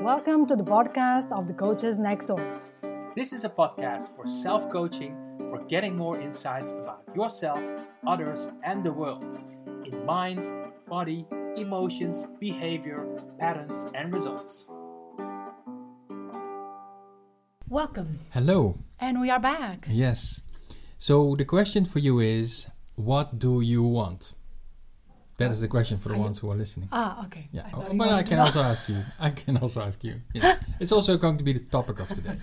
Welcome to the podcast of the Coaches Next Door. This is a podcast for self coaching, for getting more insights about yourself, others, and the world in mind, body, emotions, behavior, patterns, and results. Welcome. Hello. And we are back. Yes. So the question for you is what do you want? That is the question for the Are you- ones who are listening. Ah, okay. Yeah, I Oh, but I can also ask you. I can also ask you. Yeah. It's also going to be the topic of today.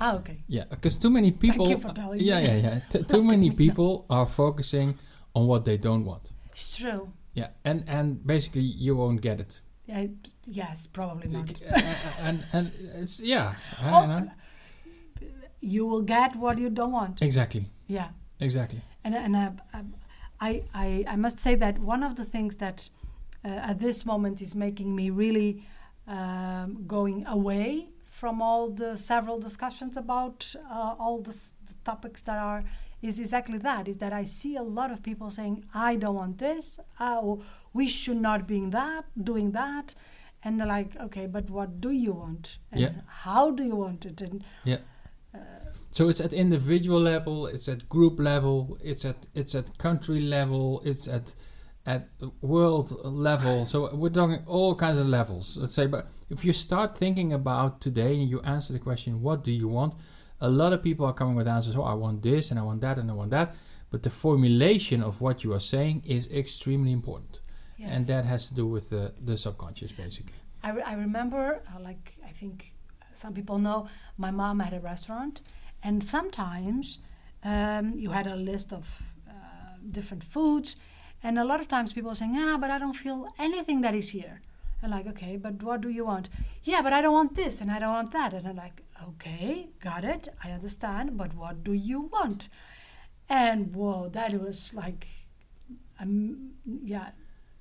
Ah, okay. Yeah, because too many people. you for telling yeah, yeah, yeah. T- too many people are focusing on what they don't want. It's true. Yeah, and and basically you won't get it. Yeah, yes, probably not. Uh, and and it's yeah, I Oh. You will get what you don't want. exactly, Yeah. exactly. And and uh, um, I, I I must say that one of the things that uh, at this moment is making me really um, going away from all the several discussions about uh, all the, topics that are is exactly that is that I see a lot of people saying I don't want this uh, or we should not be in that doing that and they're like okay but what do you want and Yeah. how do you want it and Yeah. So it's at individual level, it's at group level, it's at it's at country level, it's at at world level. So we're talking all kinds of levels. Let's say, but if you start thinking about today and you answer the question, "What do you want?" A lot of people are coming with answers. Oh, I want this and I want that and I want that. But the formulation of what you are saying is extremely important, and that has to do with the the subconscious, basically. I, re- I remember, uh, like, I think some people know, my mom had a restaurant, and sometimes um, you had a list of uh, different foods, and a lot of times people saying, ah, but I don't feel anything that is here. And like, okay, but what do you want? Yeah, but I don't want this and I don't want that. And I'm like, okay, got it, I understand, but what do you want? And whoa, that was like, um, yeah,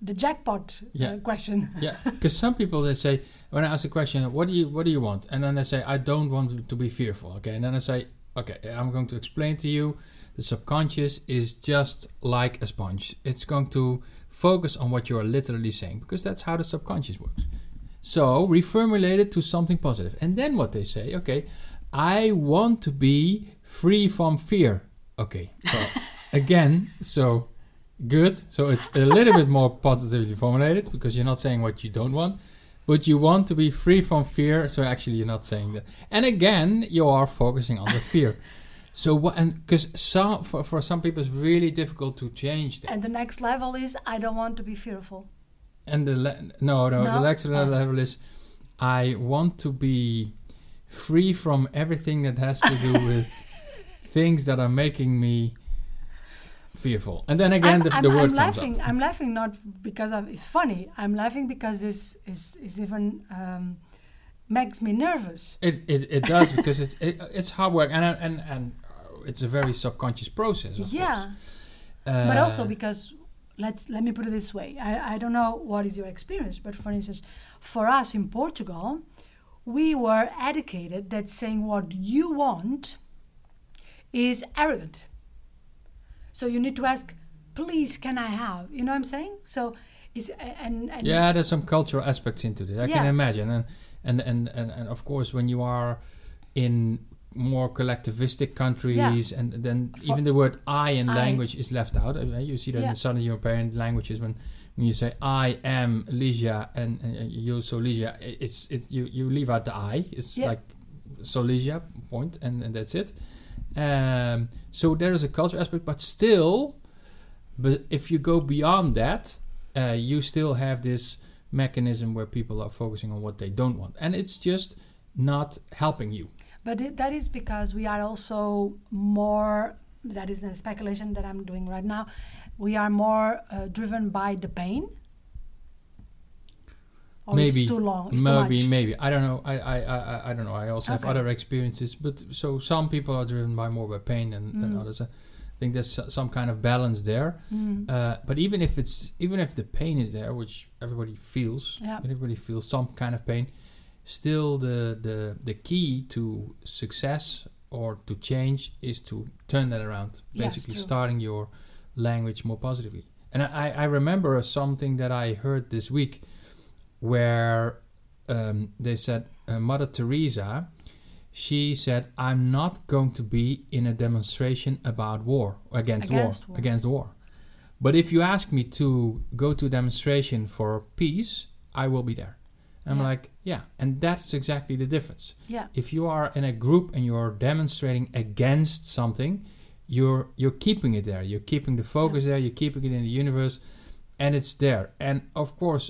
the jackpot uh, Yeah. question. yeah, because some people they say when I ask a question, what do you what do you want? And then they say I don't want to be fearful. Okay, and then I say okay, I'm going to explain to you. The subconscious is just like a sponge. It's going to focus on what you are literally saying because that's how the subconscious works. So reformulate it to something positive, and then what they say, okay, I want to be free from fear. Okay, so again, so good. So it's a little bit more positively formulated because you're not saying what you don't want, but you want to be free from fear. So actually, you're not saying that. And again, you are focusing on the fear. So what? And because some for, for some people, it's really difficult to change that. And the next level is I don't want to be fearful. And the le- no, no, No? the next Oh. level is I want to be free from everything that has to do with things that are making me fearful. And then again, I'm, the, I'm, the word I'm comes laughing. up. I'm laughing not because of, it's funny. I'm laughing because it's it's, it's even um, makes me nervous. It, it, it does because it's it, it's hard work and and and uh, it's a very subconscious process. Yeah. Uh, but also because let's let me put it this way. I, I don't know what is your experience, but for instance, for us in Portugal, we were educated that saying what you want is arrogant. So you need to ask, please, can I have? You know what I'm saying? So it's and, and yeah, there's some cultural aspects into this. I can imagine, and and, and and and of course when you are in more collectivistic countries, and then For- even the word "I" in I- language is left out. Uh, You see that Yeah. in Southern European languages when. When you say I am Ligia and, and you so Ligia, it's it you, you leave out the I. It's Yeah. like so Ligia point and, and that's it. Um, so there is a culture aspect, but still, but if you go beyond that, uh, you still have this mechanism where people are focusing on what they don't want, and it's just not helping you. But it, that is because we are also more, that is a speculation that I'm doing right now, we are more uh, driven by the pain. Or maybe it's too long, it's maybe maybe I don't know. I I, I, I- don't know. I also have other experiences, but so some people are driven by more by pain than, than Mm. others. I think there's some kind of balance there. Mm. Uh, but even if it's even if the pain is there, which everybody feels, Yeah. everybody feels some kind of pain. Still, the the the key to success or to change is to turn that around. Basically, true. starting your language more positively. And I, I remember something that I heard this week, where um, they said uh, Mother Teresa, she said, "I'm not going to be in a demonstration about war against, Against war, war. against war. But if you ask me to go to a demonstration for peace, I will be there." I'm Yeah. like, "Yeah," and that's exactly the difference. Yeah. If you are in a group and you're demonstrating against something, you're you're keeping it there. You're keeping the focus there. You're keeping it in the universe, and it's there. And of course,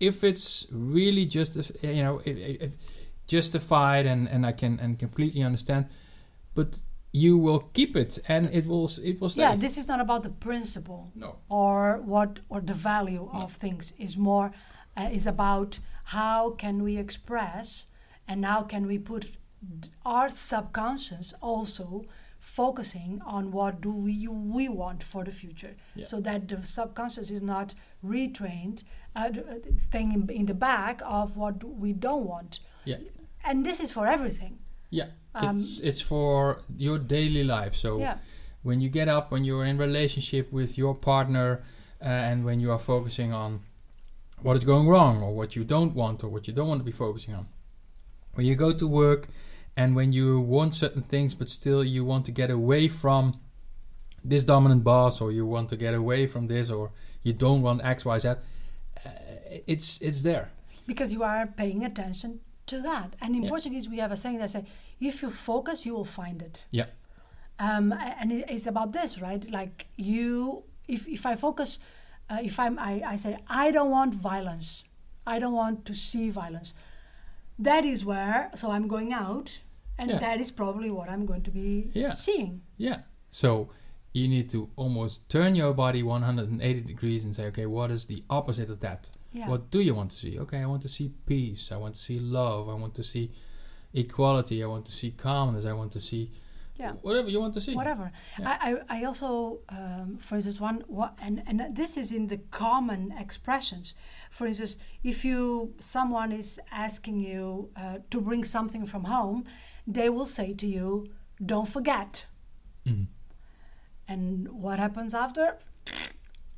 if it's really just you know if, if justified and and I can and completely understand, but you will keep it and it will it will stay. Yeah, this is not about the principle no. or what or the value No. of things. Is more uh, is about how can we express and how can we put our subconscious also focusing on what do we we want for the future, Yeah. so that the subconscious is not retrained, uh, uh, staying in, in the back of what we don't want. Yeah. And this is for everything. Yeah. Um, it's it's for your daily life. So yeah. when you get up, when you're in relationship with your partner, uh, and when you are focusing on what is going wrong or what you don't want or what you don't want to be focusing on. When you go to work and when you want certain things but still you want to get away from this dominant boss or you want to get away from this or you don't want X, Y, Z, uh, it's it's there. because you are paying attention to that. And in Yeah. Portuguese, we have a saying that say, "If you focus, you will find it." Yeah. Um, and it's about this, right? Like you, if if I focus, uh, if I'm, I, I say, I don't want violence. I don't want to see violence. That is where. So I'm going out, and Yeah. that is probably what I'm going to be Yeah. seeing. Yeah. So you need to almost turn your body 180 degrees and say, okay, what is the opposite of that? Yeah. What do you want to see? Okay, I want to see peace. I want to see love. I want to see equality. I want to see calmness. I want to see Yeah. whatever you want to see. whatever. Yeah. I, I, I also, um, for instance, one, what, and, and this is in the common expressions. For instance, if you someone is asking you uh, to bring something from home, they will say to you, "Don't forget." Mhm. And what happens after?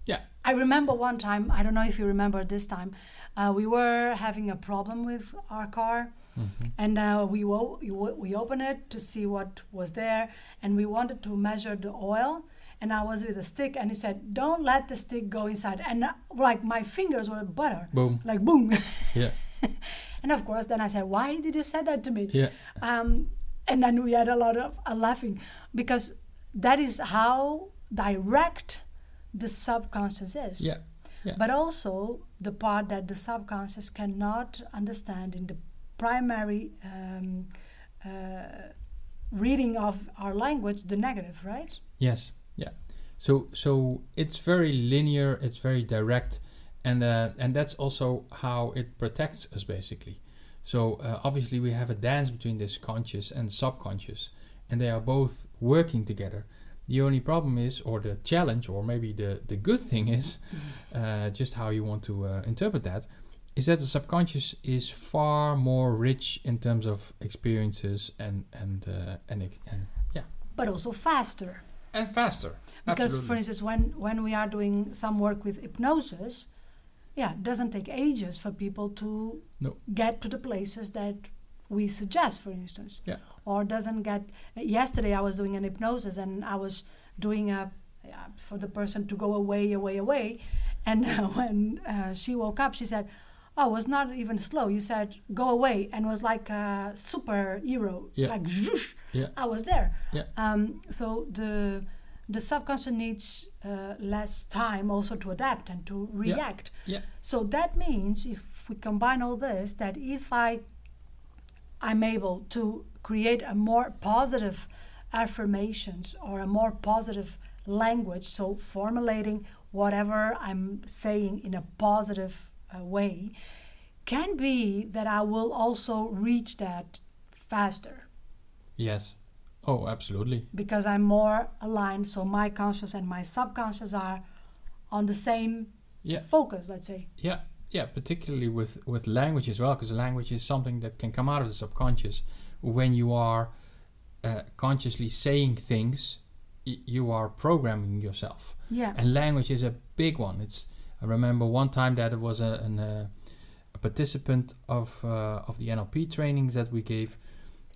Yeah. I remember one time. I don't know if you remember this time. Uh, we were having a problem with our car, Mhm. and uh, we we wo- we opened it to see what was there, and we wanted to measure the oil. And I was with a stick, and he said, "Don't let the stick go inside." And uh, like my fingers were butter, Boom. like boom. Yeah. and of course, then I said, "Why did you say that to me?" Yeah. Um, and then we had a lot of uh, laughing because that is how direct the subconscious is. Yeah. Yeah. But also the part that the subconscious cannot understand in the primary um, uh, reading of our language, the negative, right? Yes. Yeah. So so it's very linear. It's very direct, and uh, and that's also how it protects us basically. So uh, obviously we have a dance between this conscious and subconscious, and they are both working together. The only problem is, or the challenge, or maybe the the good thing is, uh, just how you want to uh, interpret that, is that the subconscious is far more rich in terms of experiences and and uh, and, and yeah But also faster. and faster. Because, for instance, when, when we are doing some work with hypnosis, yeah, it doesn't take ages for people to No. get to the places that we suggest, for instance. Yeah. Or doesn't get. Yesterday, I was doing an hypnosis and I was doing a yeah, for the person to go away, away, away. And when uh, she woke up, she said, "Oh, it was not even slow. You said go away, and was like a superhero, Yeah. like zhoosh. Yeah. I was there. Yeah. Um, so the the subconscious needs uh, less time also to adapt and to react. Yeah. yeah. So that means if we combine all this, that if I I'm able to create a more positive affirmations or a more positive language, so formulating whatever I'm saying in a positive uh, way, can be that I will also reach that faster Yes. Oh, absolutely. because I'm more aligned. So my conscious and my subconscious are on the same Yeah. focus, let's say. Yeah. Yeah. Particularly with with language as well, because language is something that can come out of the subconscious when you are uh, consciously saying things. Y- you are programming yourself, Yeah. and language is a big one. It's. I remember one time that it was a an, uh, a participant of uh, of the NLP trainings that we gave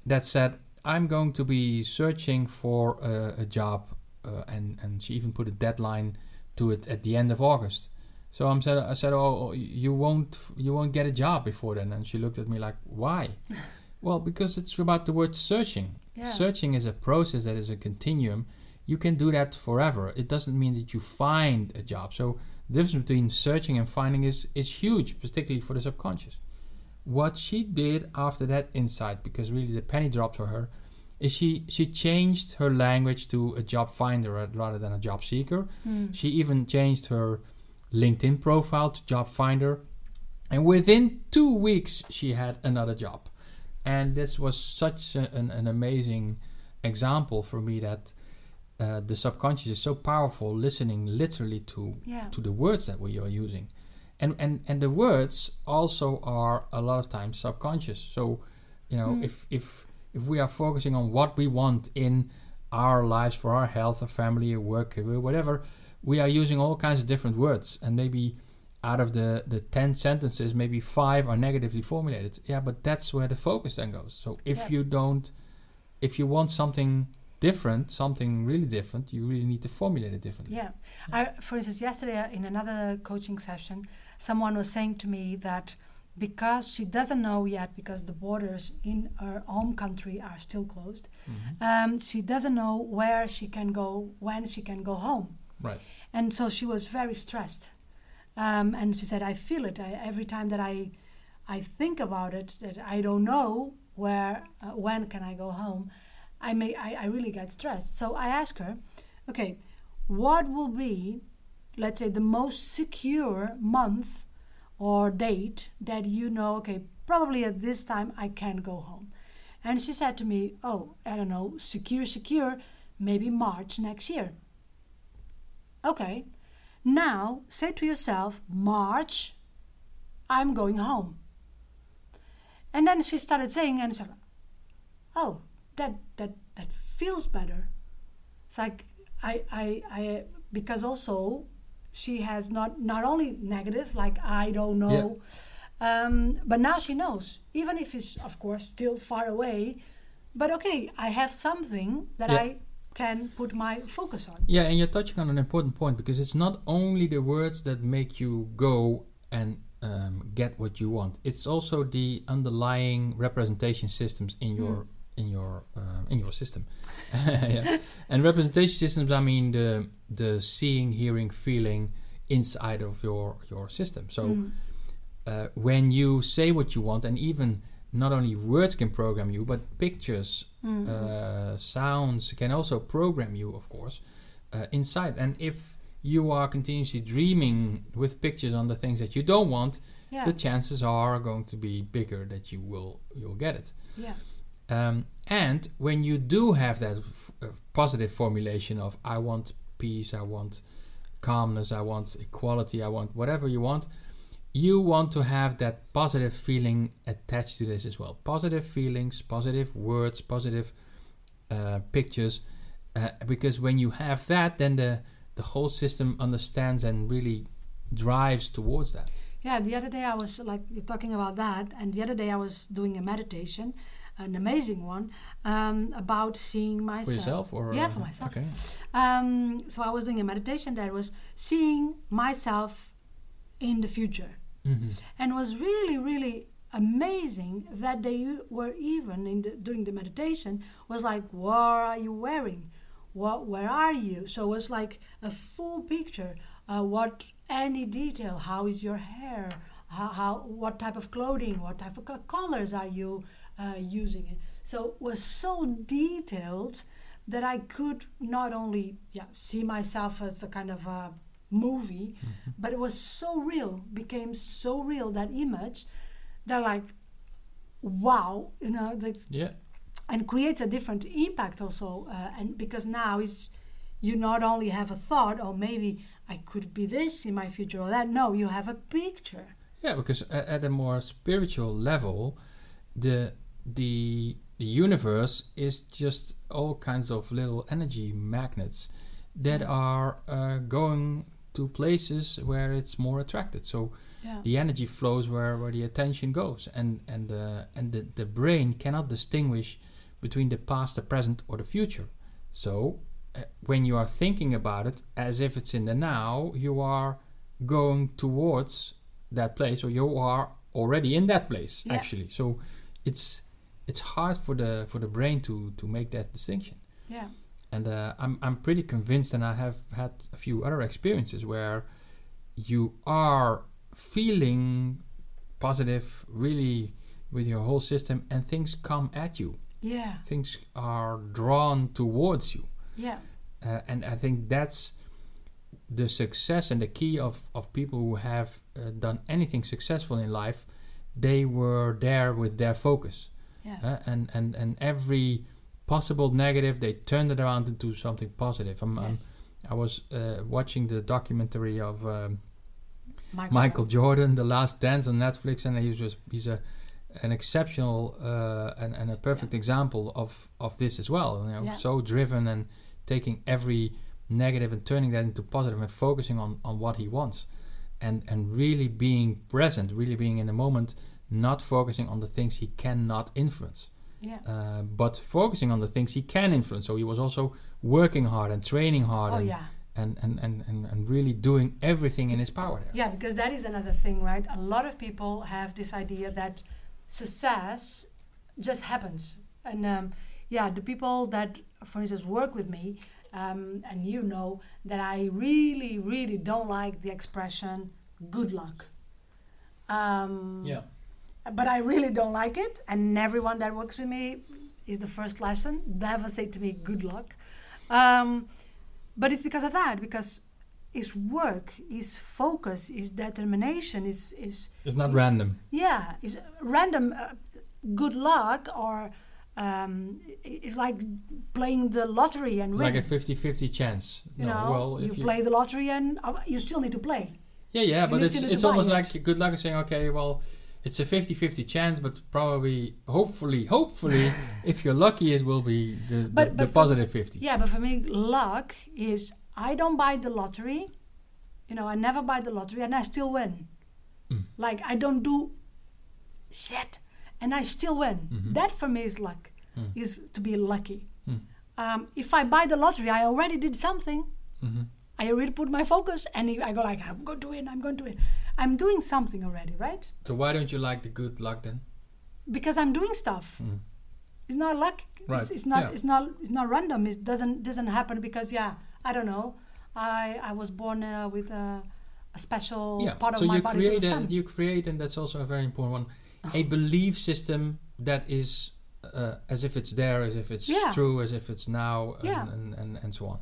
that said, "I'm going to be searching for a, a job," uh, and and she even put a deadline to it at the end of August. So I'm said, I said, "Oh, you won't you won't get a job before then." And she looked at me like, "Why?" well, because it's about the word searching. Yeah. Searching is a process that is a continuum. You can do that forever. It doesn't mean that you find a job. So the difference between searching and finding is is huge, particularly for the subconscious. What she did after that insight, because really the penny dropped for her, is she she changed her language to a job finder rather than a job seeker. Mm. She even changed her LinkedIn profile to job finder, and within two weeks she had another job. And this was such a, an, an amazing example for me that uh, the subconscious is so powerful, listening literally to Yeah. to the words that we are using. And, and and the words also are a lot of times subconscious. So, you know, Mm. if if if we are focusing on what we want in our lives for our health, our family, our work, career, whatever, we are using all kinds of different words. And maybe out of the, the 10 sentences, maybe five are negatively formulated. Yeah, but that's where the focus then goes. So if Yeah. you don't, if you want something different, something really different, you really need to formulate it differently. Yeah. I, for instance, yesterday uh, in another coaching session, someone was saying to me that because she doesn't know yet, because the borders in her home country are still closed, Mhm. um, she doesn't know where she can go, when she can go home. Right. And so she was very stressed. Um, and she said, I feel it I, every time that I, I think about it, that I don't know where, uh, when can I go home. I, may, I, I really get stressed. So I asked her, okay, what will be, let's say, the most secure month or date that you know, okay, probably at this time I can go home? And she said to me, oh, I don't know, secure, secure, maybe March next year. Okay, now say to yourself, March, I'm going home. And then she started saying, and said, oh, that that that feels better. It's like I I I because also she has not not only negative like I don't know, um, but now she knows. Even if it's of course still far away, but okay, I have something that Yeah. I can put my focus on. Yeah, and you're touching on an important point because it's not only the words that make you go and um, get what you want. It's also the underlying representation systems in your in your um, in your system. yeah. And representation systems, I mean the the seeing, hearing, feeling inside of your your system. So Mm. uh, when you say what you want, and even not only words can program you, but pictures, Mm. uh, sounds can also program you, of course, uh, inside. And if you are continuously dreaming with pictures on the things that you don't want, yeah, the chances are going to be bigger that you will you'll get it. yeah, Um, and when you do have that f- uh, positive formulation of I want peace, I want calmness, I want equality, I want whatever you want, you want to have that positive feeling attached to this as well. Positive feelings, positive words, positive uh, pictures, uh, because when you have that, then the the whole system understands and really drives towards that. Yeah, the other day I was like you're talking about that, and the other day I was doing a meditation, an amazing one, um, about seeing myself. For yourself, or Yeah, for myself. Okay. Um, so I was doing a meditation that was seeing myself in the future, hmm and it was really, really amazing that they were even in the, during the meditation was like, what are you wearing? What, where are you? So it was like a full picture. Uh, what any detail? How is your hair? How, how what type of clothing? What type of colors are you uh, using? It so it was so detailed that I could not only yeah see myself as a kind of a movie, but it was so real, became so real that image that like wow, you know, like Yeah. and creates a different impact also uh, and because now it's you not only have a thought or maybe i could be this in my future or that no you have a picture Yeah, because at a more spiritual level, the the the universe is just all kinds of little energy magnets that are uh, going to places where it's more attracted. So Yeah. the energy flows where, where the attention goes and and uh, and the, the brain cannot distinguish between the past the present or the future so uh, when you are thinking about it as if it's in the now you are going towards that place or you are already in that place Yeah. actually so it's it's hard for the for the brain to to make that distinction Yeah. and uh, I'm I'm pretty convinced, and I have had a few other experiences where you are feeling positive, really with your whole system, and things come at you. Yeah. Things are drawn towards you, Yeah. uh, and I think that's the success and the key of of people who have uh, done anything successful in life. They were there with their focus Yeah. uh, and and and every possible negative they turned it around into something positive I'm, I'm- i was uh, watching the documentary of um, Michael. michael jordan the last dance on netflix and he was he's a an exceptional uh, and, and a perfect example of of this as well you know Yeah. so driven and taking every negative and turning that into positive and focusing on on what he wants and and really being present really being in the moment not focusing on the things he cannot influence Yeah. uh, but focusing on the things he can influence. So he was also working hard and training hard Oh and, yeah. and, and, and, and, and really doing everything in his power there. Yeah, because that is another thing, right? A lot of people have this idea that success just happens. And um, yeah, the people that, for instance, work with me, um, and you know that I really, really don't like the expression good luck. Um, But I really don't like it. And everyone that works with me is the first lesson. Never say to me good luck. Um, but it's because of that, because his work, his focus, his determination is is It's not random. yeah, it's random uh, good luck or um, it's like playing the lottery and like a 50-50 chance. you no, know, well, you if you, play the lottery and uh, you still need to play. yeah, yeah, you but it's it's almost it. like good luck is saying, okay, well, it's a 50-50 chance, but probably, hopefully, hopefully, if you're lucky, it will be the, the, But- the but for- positive 50. Yeah, but for me, luck is I don't buy the lottery. You know, I never buy the lottery and I still win. Mm. Like I don't do shit and I still win. Mhm. That for me is luck. Mm. Is to be lucky. Mm. Um, if I buy the lottery, I already did something. hmm I already put my focus, and I go like, I'm going to win. I'm going to win. I'm doing something already, right? So why don't you like the good luck then? Because I'm doing stuff. Mm. It's not luck. Right, It's, it's not. yeah. It's not. It's not random. It doesn't doesn't happen because yeah. I don't know. I I was born uh, with a, a special yeah. part so of my you body. create to the a, you create, and that's also a very important one, a belief system that is uh, as if it's there, as if it's Yeah. true, as if it's now, and, Yeah. and, and, and so on.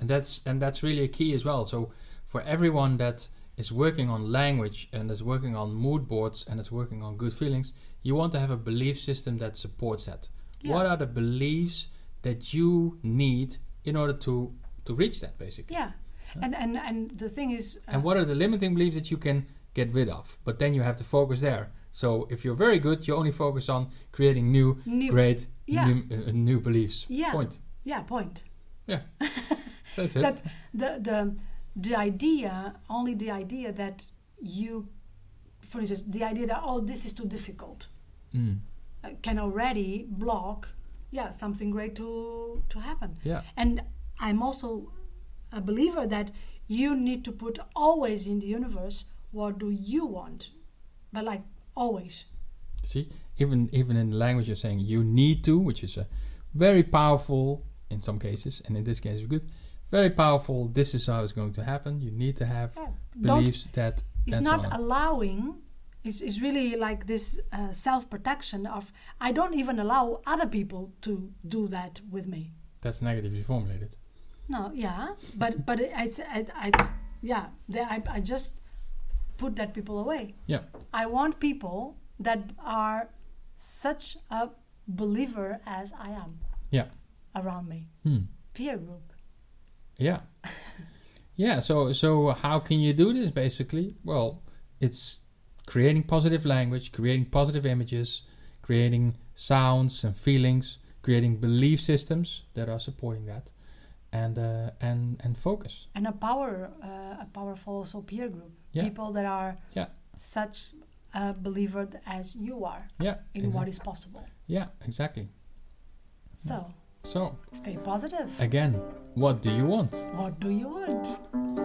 And that's and that's really a key as well. So for everyone that is working on language and is working on mood boards and is working on good feelings, you want to have a belief system that supports that. Yeah. What are the beliefs that you need in order to to reach that, basically? yeah. And and and the thing is. Uh, And what are the limiting beliefs that you can get rid of? But then you have to focus there. So if you're very good, you only focus on creating new, new, great, Yeah. new, uh, new beliefs. Yeah. Point. Yeah. Point. That's it. That the the the idea only the idea that you, for instance, the idea that oh this is too difficult. Mm. uh, can already block yeah something great to to happen Yeah. and i'm also a believer that you need to put always in the universe what do you want but like always See, even even in the language you're saying you need to, which is a very powerful in some cases, and in this case it's good. Very powerful. This is how it's going to happen. You need to have yeah. don't beliefs that. it's not on. allowing it's, it's really like this uh, self-protection of i don't even allow other people to do that with me That's negatively formulated. No, yeah, but but I, I, I yeah, they, I, I just put that people away. Yeah. I want people that are such a believer as I am. Yeah. Around me, Hmm. peer group. Yeah. yeah, so so how can you do this basically? Well, it's creating positive language, creating positive images, creating sounds and feelings, creating belief systems that are supporting that and uh, and and focus. And a power, uh, a powerful also peer group. Yeah. People that are Yeah. such a believer as you are Yeah. in exact- what is possible. Yeah, exactly. So So stay positive. again, what do you want? What do you want?